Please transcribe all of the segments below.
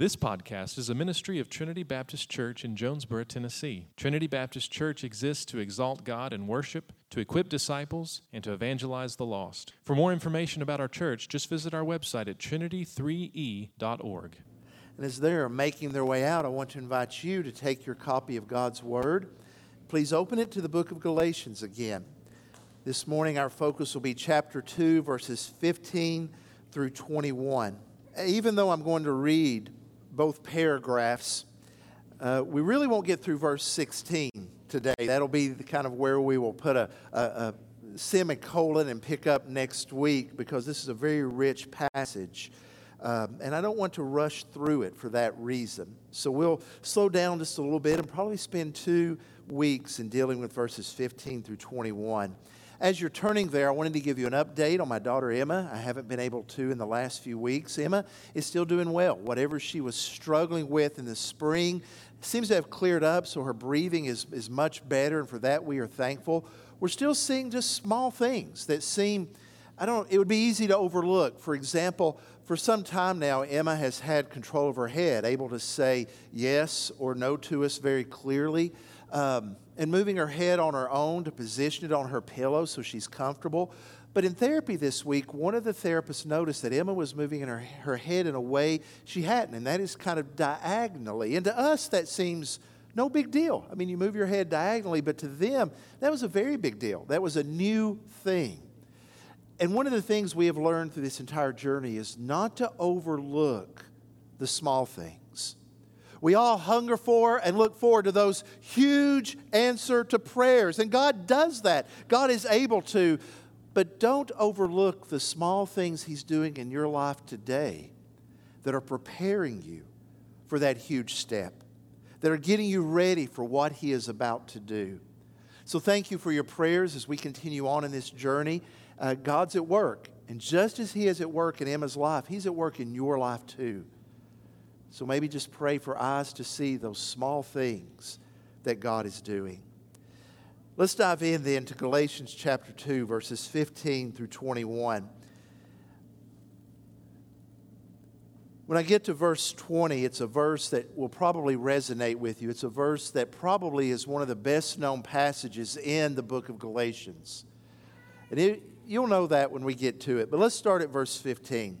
This podcast is a ministry of Trinity Baptist Church in Jonesborough, Tennessee. Trinity Baptist Church exists to exalt God and worship, to equip disciples, and to evangelize the lost. For more information about our church, just visit our website at trinity3e.org. And as they're making their way out, I want to invite you to take your copy of God's Word. Please open it to the book of Galatians again. This morning, our focus will be chapter 2, verses 15 through 21. Even though I'm going to read both paragraphs. Uh, we really won't get through verse 16 today. That'll be the kind of where we will put a, a, a semicolon and pick up next week because this is a very rich passage. Um, and I don't want to rush through it for that reason. So we'll slow down just a little bit and probably spend two weeks in dealing with verses 15 through 21. As you're turning there, I wanted to give you an update on my daughter Emma. I haven't been able to in the last few weeks. Emma is still doing well. Whatever she was struggling with in the spring seems to have cleared up, so her breathing is, is much better, and for that we are thankful. We're still seeing just small things that seem, I don't, it would be easy to overlook. For example, for some time now, Emma has had control of her head, able to say yes or no to us very clearly um, and moving her head on her own to position it on her pillow so she's comfortable. But in therapy this week, one of the therapists noticed that Emma was moving in her, her head in a way she hadn't, and that is kind of diagonally. And to us, that seems no big deal. I mean, you move your head diagonally, but to them, that was a very big deal. That was a new thing. And one of the things we have learned through this entire journey is not to overlook the small things. We all hunger for and look forward to those huge answer to prayers. And God does that. God is able to. But don't overlook the small things He's doing in your life today that are preparing you for that huge step, that are getting you ready for what He is about to do. So thank you for your prayers as we continue on in this journey. Uh, God's at work. And just as He is at work in Emma's life, He's at work in your life too. So maybe just pray for eyes to see those small things that God is doing. Let's dive in then to Galatians chapter 2, verses 15 through 21. When I get to verse 20, it's a verse that will probably resonate with you. It's a verse that probably is one of the best known passages in the book of Galatians. And it, you'll know that when we get to it. But let's start at verse 15.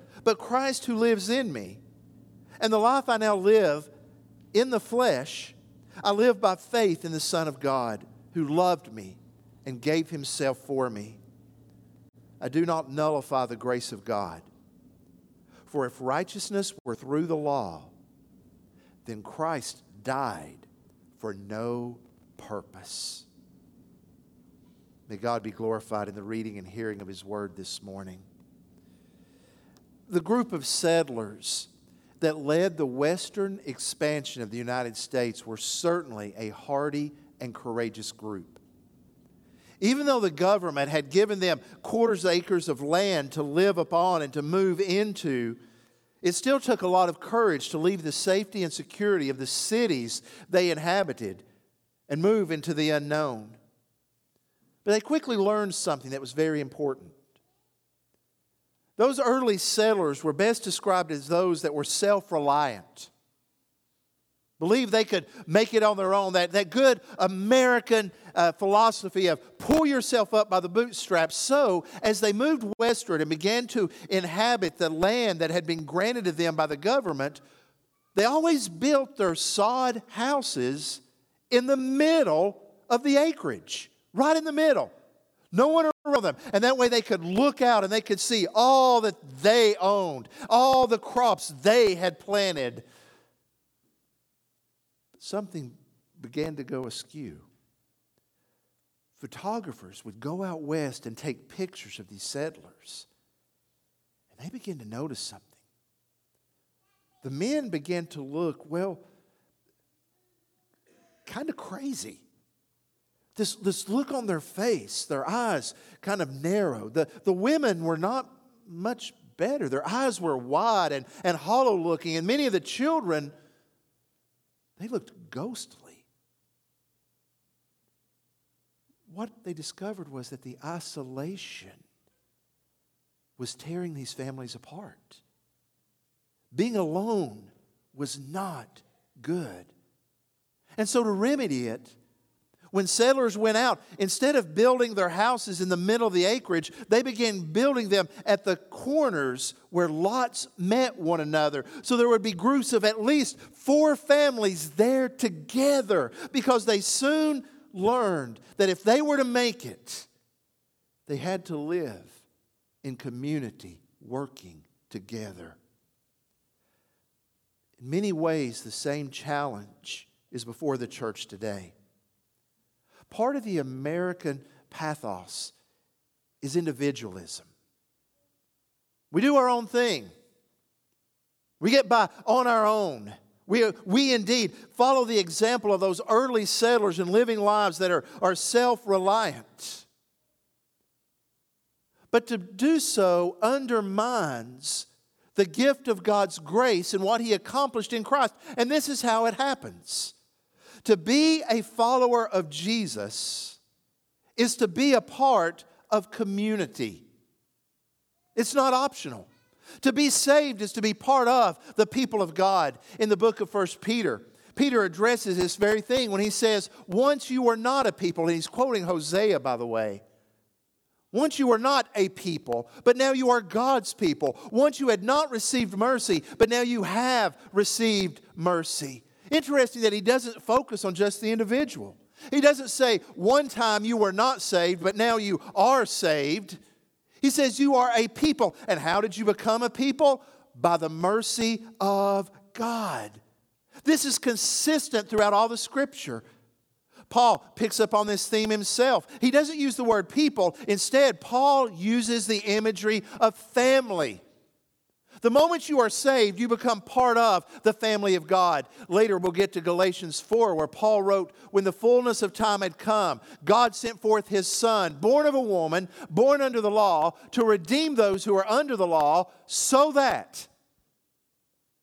but Christ who lives in me. And the life I now live in the flesh, I live by faith in the Son of God who loved me and gave himself for me. I do not nullify the grace of God. For if righteousness were through the law, then Christ died for no purpose. May God be glorified in the reading and hearing of his word this morning the group of settlers that led the western expansion of the United States were certainly a hardy and courageous group. Even though the government had given them quarters acres of land to live upon and to move into, it still took a lot of courage to leave the safety and security of the cities they inhabited and move into the unknown. But they quickly learned something that was very important. Those early settlers were best described as those that were self reliant. believed they could make it on their own. That, that good American uh, philosophy of pull yourself up by the bootstraps. So, as they moved westward and began to inhabit the land that had been granted to them by the government, they always built their sod houses in the middle of the acreage, right in the middle. No one around them. And that way they could look out and they could see all that they owned, all the crops they had planted something began to go askew. Photographers would go out west and take pictures of these settlers, and they began to notice something. The men began to look, well, kind of crazy. This, this look on their face, their eyes kind of narrow. The, the women were not much better. Their eyes were wide and, and hollow looking, and many of the children they looked ghostly. What they discovered was that the isolation was tearing these families apart. Being alone was not good. And so, to remedy it, when settlers went out, instead of building their houses in the middle of the acreage, they began building them at the corners where lots met one another. So there would be groups of at least four families there together because they soon learned that if they were to make it, they had to live in community, working together. In many ways, the same challenge is before the church today. Part of the American pathos is individualism. We do our own thing. We get by on our own. We, we indeed follow the example of those early settlers and living lives that are, are self reliant. But to do so undermines the gift of God's grace and what He accomplished in Christ. And this is how it happens. To be a follower of Jesus is to be a part of community. It's not optional. To be saved is to be part of the people of God. In the book of First Peter, Peter addresses this very thing when he says, Once you were not a people, and he's quoting Hosea, by the way. Once you were not a people, but now you are God's people. Once you had not received mercy, but now you have received mercy. Interesting that he doesn't focus on just the individual. He doesn't say, one time you were not saved, but now you are saved. He says, you are a people. And how did you become a people? By the mercy of God. This is consistent throughout all the scripture. Paul picks up on this theme himself. He doesn't use the word people. Instead, Paul uses the imagery of family. The moment you are saved, you become part of the family of God. Later, we'll get to Galatians 4, where Paul wrote, When the fullness of time had come, God sent forth his Son, born of a woman, born under the law, to redeem those who are under the law, so that.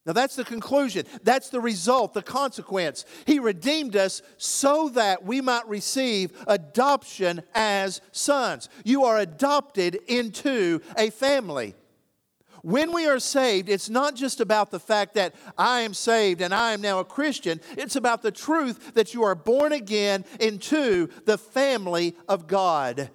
Now, that's the conclusion. That's the result, the consequence. He redeemed us so that we might receive adoption as sons. You are adopted into a family. When we are saved, it's not just about the fact that I am saved and I am now a Christian. It's about the truth that you are born again into the family of God.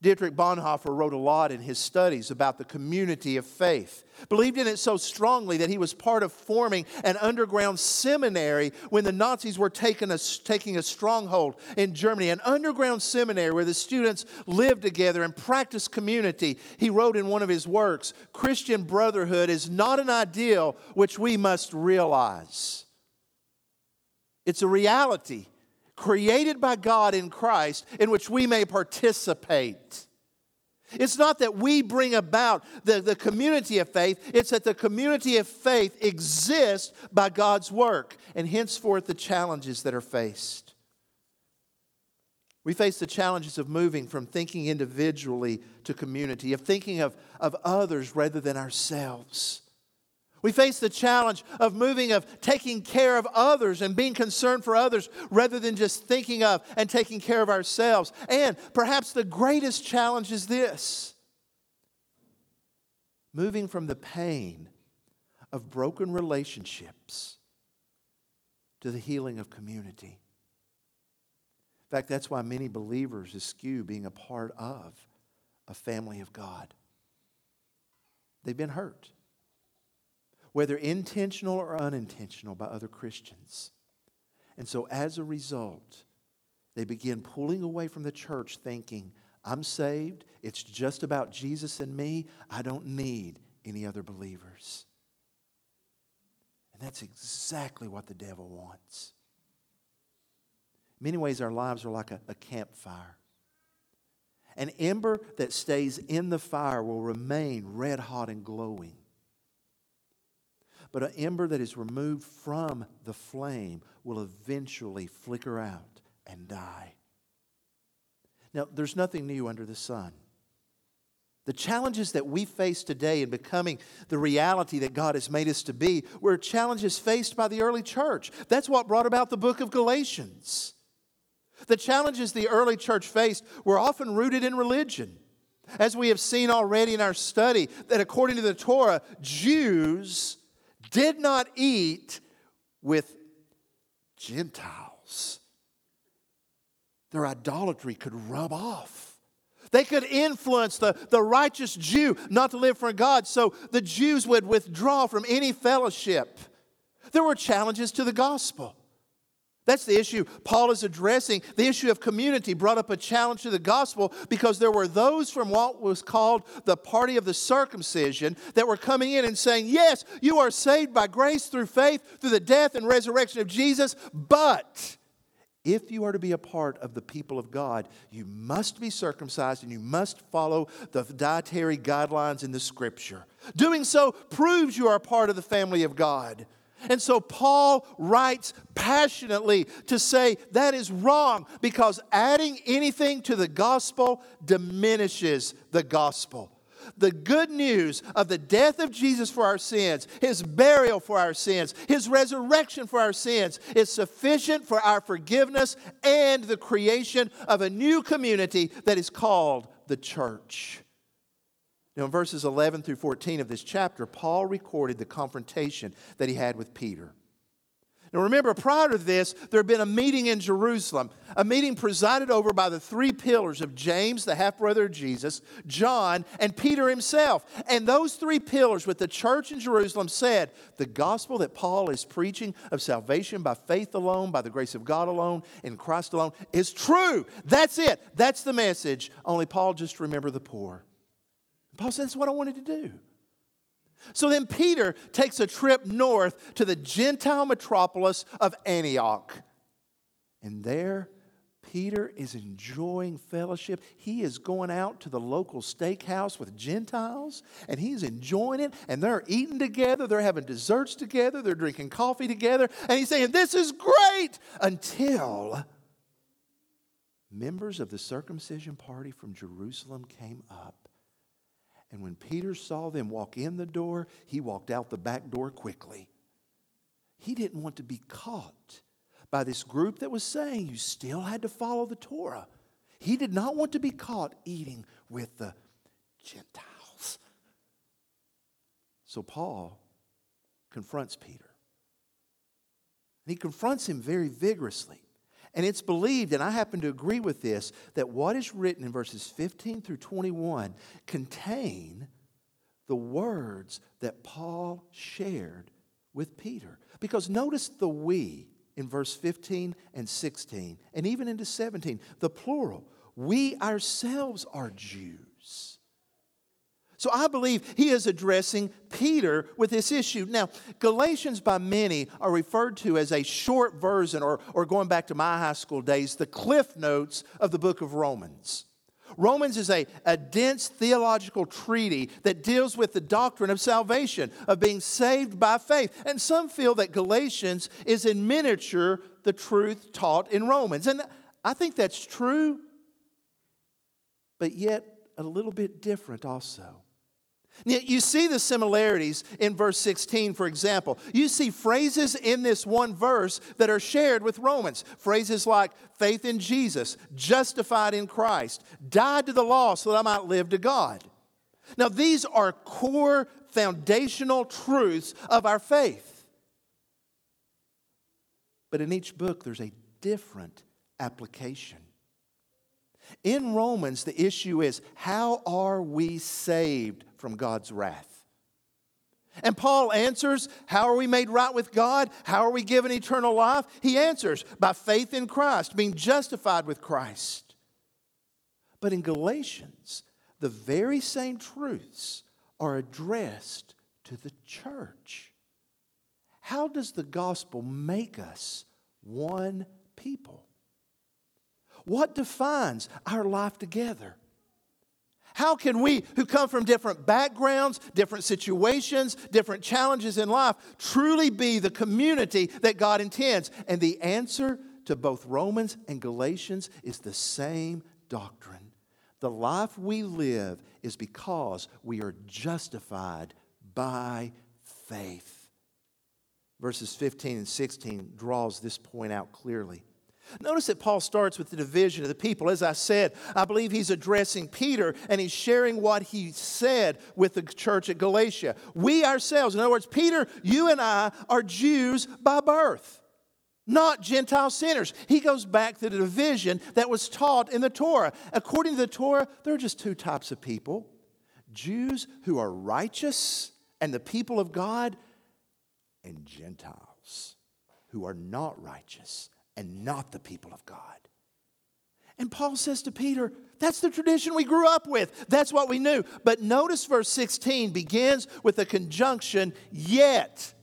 Dietrich Bonhoeffer wrote a lot in his studies about the community of faith. Believed in it so strongly that he was part of forming an underground seminary when the Nazis were taking a, taking a stronghold in Germany, an underground seminary where the students lived together and practiced community. He wrote in one of his works Christian brotherhood is not an ideal which we must realize, it's a reality created by God in Christ in which we may participate. It's not that we bring about the, the community of faith, it's that the community of faith exists by God's work, and henceforth the challenges that are faced. We face the challenges of moving from thinking individually to community, of thinking of, of others rather than ourselves. We face the challenge of moving, of taking care of others and being concerned for others rather than just thinking of and taking care of ourselves. And perhaps the greatest challenge is this moving from the pain of broken relationships to the healing of community. In fact, that's why many believers eschew being a part of a family of God. They've been hurt, whether intentional or unintentional, by other Christians. And so as a result, they begin pulling away from the church thinking, I'm saved. It's just about Jesus and me. I don't need any other believers. And that's exactly what the devil wants. In many ways, our lives are like a, a campfire. An ember that stays in the fire will remain red hot and glowing. But an ember that is removed from the flame will eventually flicker out and die. Now, there's nothing new under the sun. The challenges that we face today in becoming the reality that God has made us to be were challenges faced by the early church. That's what brought about the book of Galatians. The challenges the early church faced were often rooted in religion. As we have seen already in our study, that according to the Torah, Jews did not eat with Gentiles. Their idolatry could rub off. They could influence the, the righteous Jew not to live for God, so the Jews would withdraw from any fellowship. There were challenges to the gospel. That's the issue Paul is addressing. The issue of community brought up a challenge to the gospel because there were those from what was called the party of the circumcision that were coming in and saying, Yes, you are saved by grace through faith, through the death and resurrection of Jesus, but if you are to be a part of the people of God, you must be circumcised and you must follow the dietary guidelines in the scripture. Doing so proves you are a part of the family of God. And so Paul writes passionately to say that is wrong because adding anything to the gospel diminishes the gospel. The good news of the death of Jesus for our sins, his burial for our sins, his resurrection for our sins is sufficient for our forgiveness and the creation of a new community that is called the church. Now, in verses 11 through 14 of this chapter, Paul recorded the confrontation that he had with Peter. Now, remember, prior to this, there had been a meeting in Jerusalem, a meeting presided over by the three pillars of James, the half brother of Jesus, John, and Peter himself. And those three pillars with the church in Jerusalem said the gospel that Paul is preaching of salvation by faith alone, by the grace of God alone, in Christ alone, is true. That's it. That's the message. Only Paul just remember the poor. Paul said, That's what I wanted to do. So then Peter takes a trip north to the Gentile metropolis of Antioch. And there, Peter is enjoying fellowship. He is going out to the local steakhouse with Gentiles and he's enjoying it. And they're eating together, they're having desserts together, they're drinking coffee together. And he's saying, This is great until members of the circumcision party from Jerusalem came up and when Peter saw them walk in the door, he walked out the back door quickly. He didn't want to be caught by this group that was saying you still had to follow the Torah. He did not want to be caught eating with the Gentiles. So Paul confronts Peter. And he confronts him very vigorously. And it's believed, and I happen to agree with this, that what is written in verses 15 through 21 contain the words that Paul shared with Peter. Because notice the we in verse 15 and 16, and even into 17, the plural. We ourselves are Jews so I believe he is addressing Peter with this issue. Now, Galatians by many are referred to as a short version, or, or going back to my high school days, the cliff notes of the book of Romans. Romans is a, a dense theological treaty that deals with the doctrine of salvation, of being saved by faith. And some feel that Galatians is in miniature the truth taught in Romans. And I think that's true, but yet a little bit different also. You see the similarities in verse 16, for example. You see phrases in this one verse that are shared with Romans. Phrases like faith in Jesus, justified in Christ, died to the law so that I might live to God. Now, these are core foundational truths of our faith. But in each book, there's a different application. In Romans, the issue is how are we saved from God's wrath? And Paul answers, How are we made right with God? How are we given eternal life? He answers, By faith in Christ, being justified with Christ. But in Galatians, the very same truths are addressed to the church. How does the gospel make us one people? What defines our life together? How can we, who come from different backgrounds, different situations, different challenges in life, truly be the community that God intends? And the answer to both Romans and Galatians is the same doctrine. The life we live is because we are justified by faith. Verses 15 and 16 draws this point out clearly. Notice that Paul starts with the division of the people. As I said, I believe he's addressing Peter and he's sharing what he said with the church at Galatia. We ourselves, in other words, Peter, you and I are Jews by birth, not Gentile sinners. He goes back to the division that was taught in the Torah. According to the Torah, there are just two types of people Jews who are righteous and the people of God, and Gentiles who are not righteous and not the people of God. And Paul says to Peter, that's the tradition we grew up with. That's what we knew. But notice verse 16 begins with a conjunction, yet.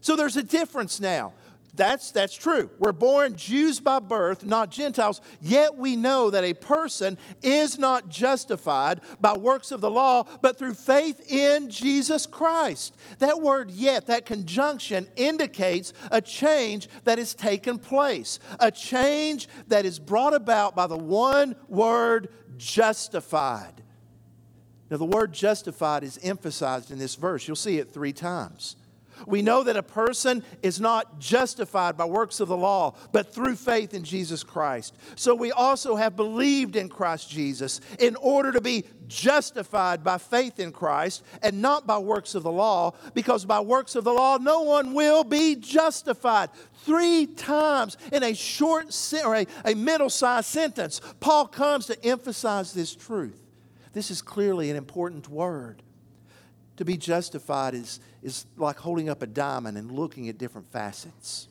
So there's a difference now. That's, that's true. We're born Jews by birth, not Gentiles, yet we know that a person is not justified by works of the law, but through faith in Jesus Christ. That word yet, that conjunction, indicates a change that has taken place, a change that is brought about by the one word justified. Now, the word justified is emphasized in this verse. You'll see it three times. We know that a person is not justified by works of the law, but through faith in Jesus Christ. So we also have believed in Christ Jesus in order to be justified by faith in Christ and not by works of the law, because by works of the law no one will be justified. Three times in a short or a, a middle sized sentence, Paul comes to emphasize this truth. This is clearly an important word. To be justified is, is like holding up a diamond and looking at different facets.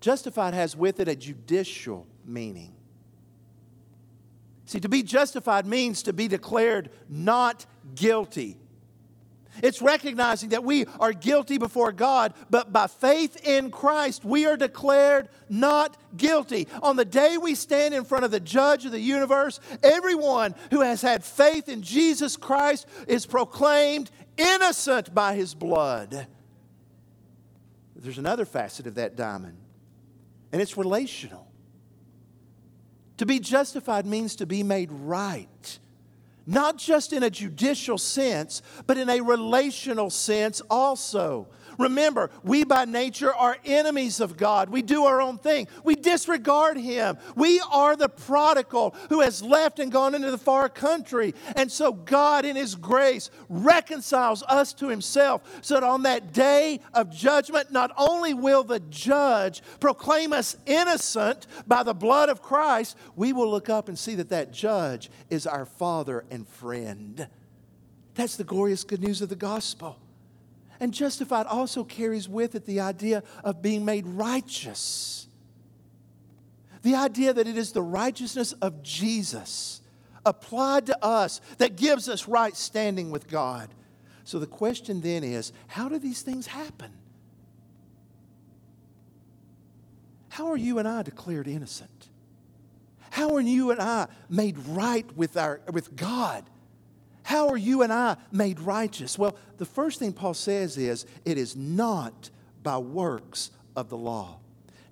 Justified has with it a judicial meaning. See, to be justified means to be declared not guilty it's recognizing that we are guilty before God, but by faith in Christ, we are declared not guilty. On the day we stand in front of the judge of the universe, everyone who has had faith in Jesus Christ is proclaimed innocent by his blood. There's another facet of that diamond, and it's relational. To be justified means to be made right not just in a judicial sense, but in a relational sense also. Remember, we by nature are enemies of God. We do our own thing. We disregard Him. We are the prodigal who has left and gone into the far country. And so God, in His grace, reconciles us to Himself so that on that day of judgment, not only will the judge proclaim us innocent by the blood of Christ, we will look up and see that that judge is our Father and friend. That's the glorious good news of the gospel. And justified also carries with it the idea of being made righteous. The idea that it is the righteousness of Jesus applied to us that gives us right standing with God. So the question then is how do these things happen? How are you and I declared innocent? How are you and I made right with, our, with God? How are you and I made righteous? Well, the first thing Paul says is it is not by works of the law.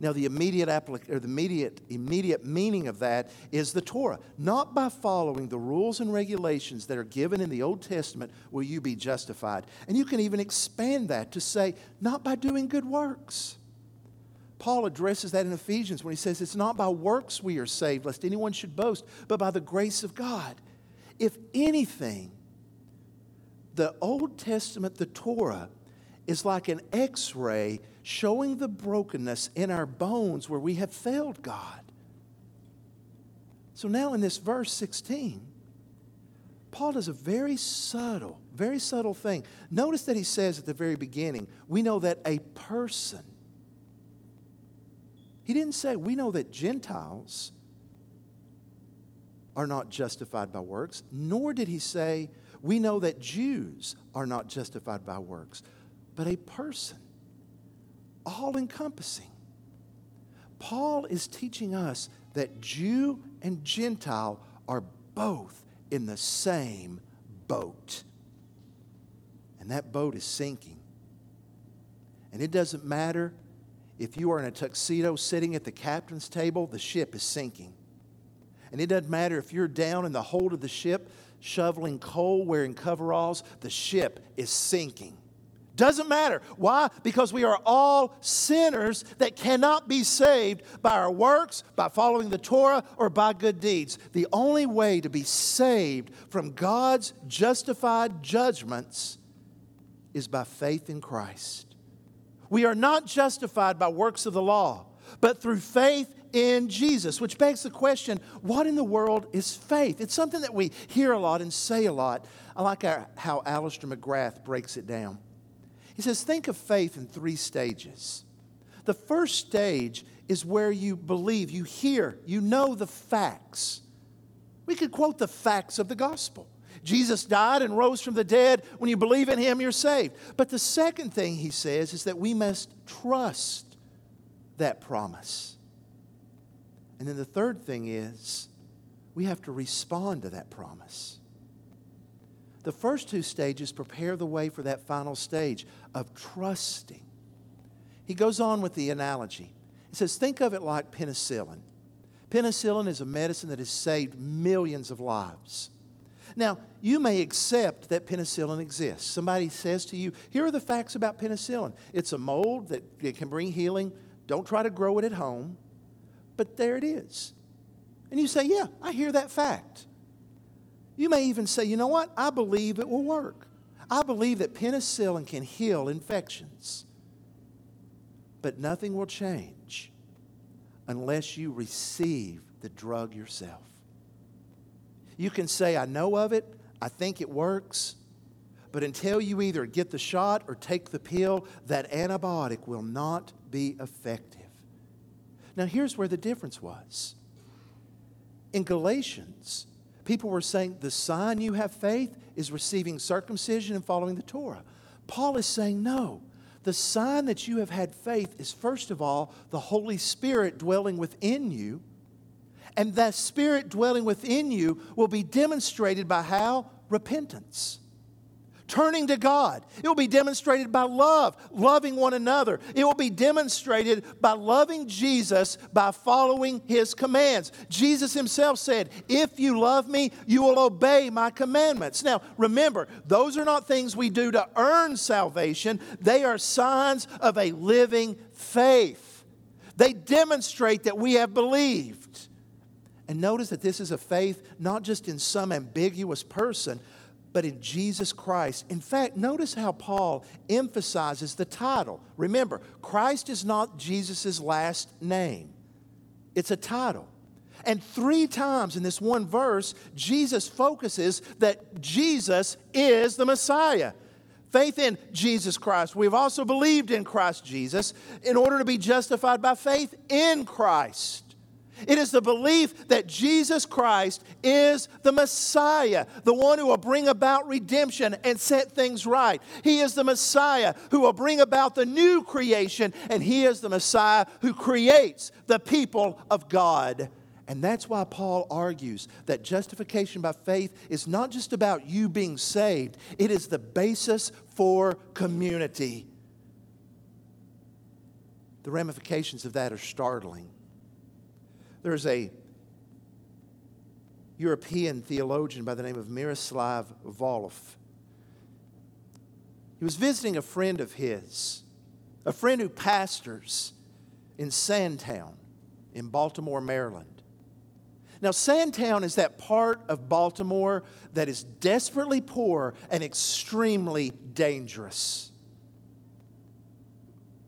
Now, the immediate, applic- or the immediate, immediate meaning of that is the Torah. Not by following the rules and regulations that are given in the Old Testament will you be justified. And you can even expand that to say, not by doing good works. Paul addresses that in Ephesians when he says, It's not by works we are saved, lest anyone should boast, but by the grace of God. If anything, the Old Testament, the Torah, is like an x ray showing the brokenness in our bones where we have failed God. So now in this verse 16, Paul does a very subtle, very subtle thing. Notice that he says at the very beginning, we know that a person, he didn't say, we know that Gentiles are not justified by works, nor did he say, we know that Jews are not justified by works, but a person, all encompassing. Paul is teaching us that Jew and Gentile are both in the same boat. And that boat is sinking. And it doesn't matter if you are in a tuxedo sitting at the captain's table, the ship is sinking. And it doesn't matter if you're down in the hold of the ship shoveling coal wearing coveralls, the ship is sinking. Doesn't matter. Why? Because we are all sinners that cannot be saved by our works, by following the Torah, or by good deeds. The only way to be saved from God's justified judgments is by faith in Christ. We are not justified by works of the law, but through faith in Jesus, which begs the question what in the world is faith? It's something that we hear a lot and say a lot. I like our, how Alister McGrath breaks it down. He says, Think of faith in three stages. The first stage is where you believe, you hear, you know the facts. We could quote the facts of the gospel. Jesus died and rose from the dead. When you believe in him, you're saved. But the second thing he says is that we must trust that promise. And then the third thing is we have to respond to that promise. The first two stages prepare the way for that final stage of trusting. He goes on with the analogy. He says, Think of it like penicillin. Penicillin is a medicine that has saved millions of lives. Now, you may accept that penicillin exists. Somebody says to you, Here are the facts about penicillin it's a mold that it can bring healing. Don't try to grow it at home. But there it is. And you say, Yeah, I hear that fact. You may even say, you know what? I believe it will work. I believe that penicillin can heal infections. But nothing will change unless you receive the drug yourself. You can say, I know of it, I think it works, but until you either get the shot or take the pill, that antibiotic will not be effective. Now, here's where the difference was. In Galatians, People were saying the sign you have faith is receiving circumcision and following the Torah. Paul is saying no. The sign that you have had faith is, first of all, the Holy Spirit dwelling within you. And that Spirit dwelling within you will be demonstrated by how? Repentance turning to God. It will be demonstrated by love, loving one another. It will be demonstrated by loving Jesus by following his commands. Jesus himself said, If you love me, you will obey my commandments. Now, remember, those are not things we do to earn salvation, they are signs of a living faith. They demonstrate that we have believed. And notice that this is a faith not just in some ambiguous person, but in Jesus Christ. In fact, notice how Paul emphasizes the title. Remember, Christ is not Jesus' last name, it's a title. And three times in this one verse, Jesus focuses that Jesus is the Messiah. Faith in Jesus Christ. We've also believed in Christ Jesus in order to be justified by faith in Christ. It is the belief that Jesus Christ is the Messiah, the one who will bring about redemption and set things right. He is the Messiah who will bring about the new creation, and He is the Messiah who creates the people of God. And that's why Paul argues that justification by faith is not just about you being saved, it is the basis for community. The ramifications of that are startling. There's a European theologian by the name of Miroslav Volf. He was visiting a friend of his, a friend who pastors in Sandtown in Baltimore, Maryland. Now, Sandtown is that part of Baltimore that is desperately poor and extremely dangerous.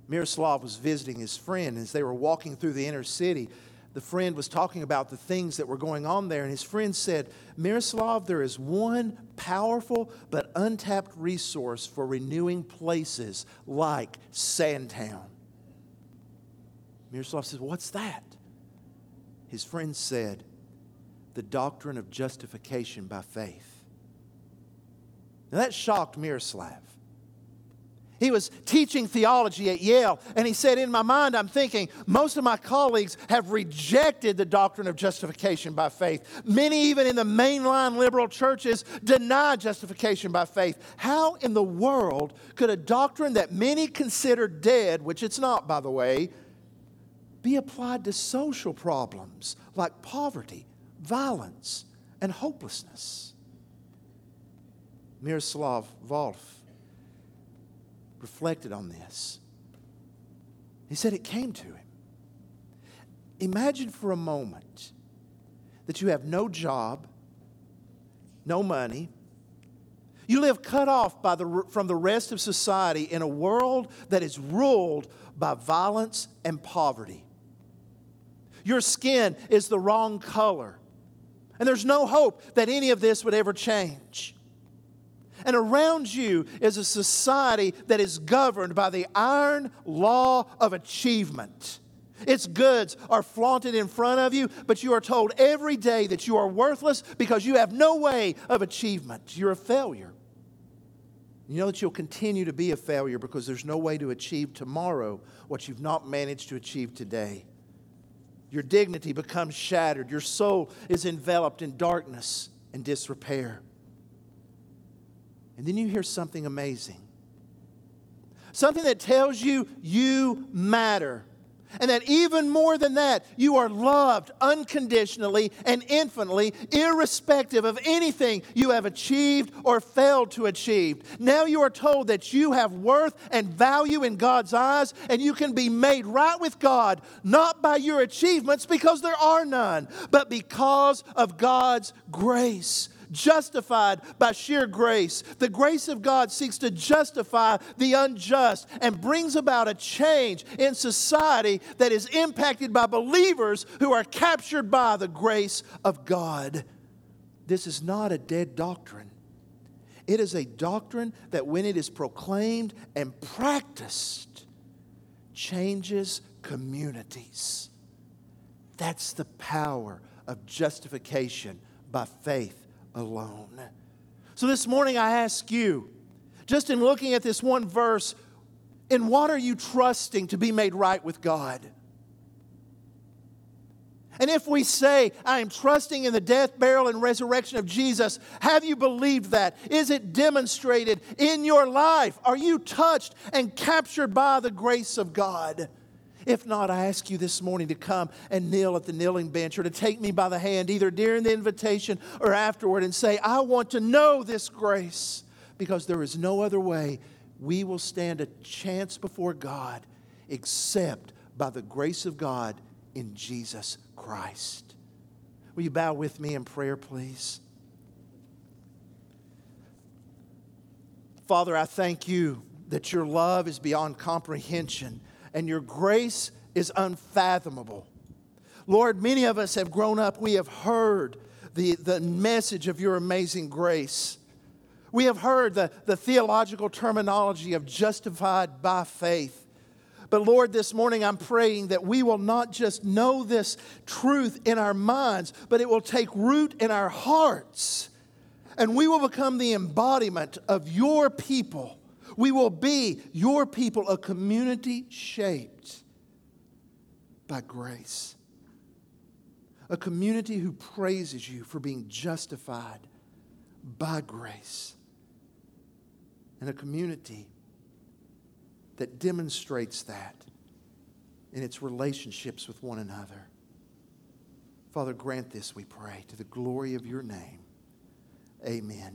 Miroslav was visiting his friend as they were walking through the inner city. The friend was talking about the things that were going on there, and his friend said, Miroslav, there is one powerful but untapped resource for renewing places like Sandtown. Miroslav says, What's that? His friend said, The doctrine of justification by faith. Now that shocked Miroslav. He was teaching theology at Yale, and he said, In my mind, I'm thinking, most of my colleagues have rejected the doctrine of justification by faith. Many, even in the mainline liberal churches, deny justification by faith. How in the world could a doctrine that many consider dead, which it's not, by the way, be applied to social problems like poverty, violence, and hopelessness? Miroslav Volf reflected on this. He said it came to him. Imagine for a moment that you have no job, no money. You live cut off by the, from the rest of society in a world that is ruled by violence and poverty. Your skin is the wrong color, and there's no hope that any of this would ever change. And around you is a society that is governed by the iron law of achievement. Its goods are flaunted in front of you, but you are told every day that you are worthless because you have no way of achievement. You're a failure. You know that you'll continue to be a failure because there's no way to achieve tomorrow what you've not managed to achieve today. Your dignity becomes shattered. Your soul is enveloped in darkness and disrepair. And then you hear something amazing. Something that tells you you matter. And that even more than that, you are loved unconditionally and infinitely, irrespective of anything you have achieved or failed to achieve. Now you are told that you have worth and value in God's eyes, and you can be made right with God, not by your achievements, because there are none, but because of God's grace justified by sheer grace. The grace of God seeks to justify the unjust and brings about a change in society that is impacted by believers who are captured by the grace of God. This is not a dead doctrine. It is a doctrine that, when it is proclaimed and practiced, changes communities. That's the power of justification by faith alone. So this morning I ask you, just in looking at this one verse, in what are you trusting to be made right with God? And if we say, I am trusting in the death, burial, and resurrection of Jesus, have you believed that? Is it demonstrated in your life? Are you touched and captured by the grace of God? If not, I ask you this morning to come and kneel at the kneeling bench or to take me by the hand either during the invitation or afterward and say, I want to know this grace because there is no other way we will stand a chance before God except by the grace of God in Jesus Christ. Will you bow with me in prayer, please? Father, I thank you that your love is beyond comprehension and your grace is unfathomable. Lord, many of us have grown up, we have heard the, the message of your amazing grace. We have heard the, the theological terminology of justified by faith. But Lord, this morning I'm praying that we will not just know this truth in our minds, but it will take root in our hearts. And we will become the embodiment of your people we will be your people, a community shaped by grace. A community who praises you for being justified by grace. And a community that demonstrates that in its relationships with one another. Father, grant this, we pray, to the glory of your name. Amen.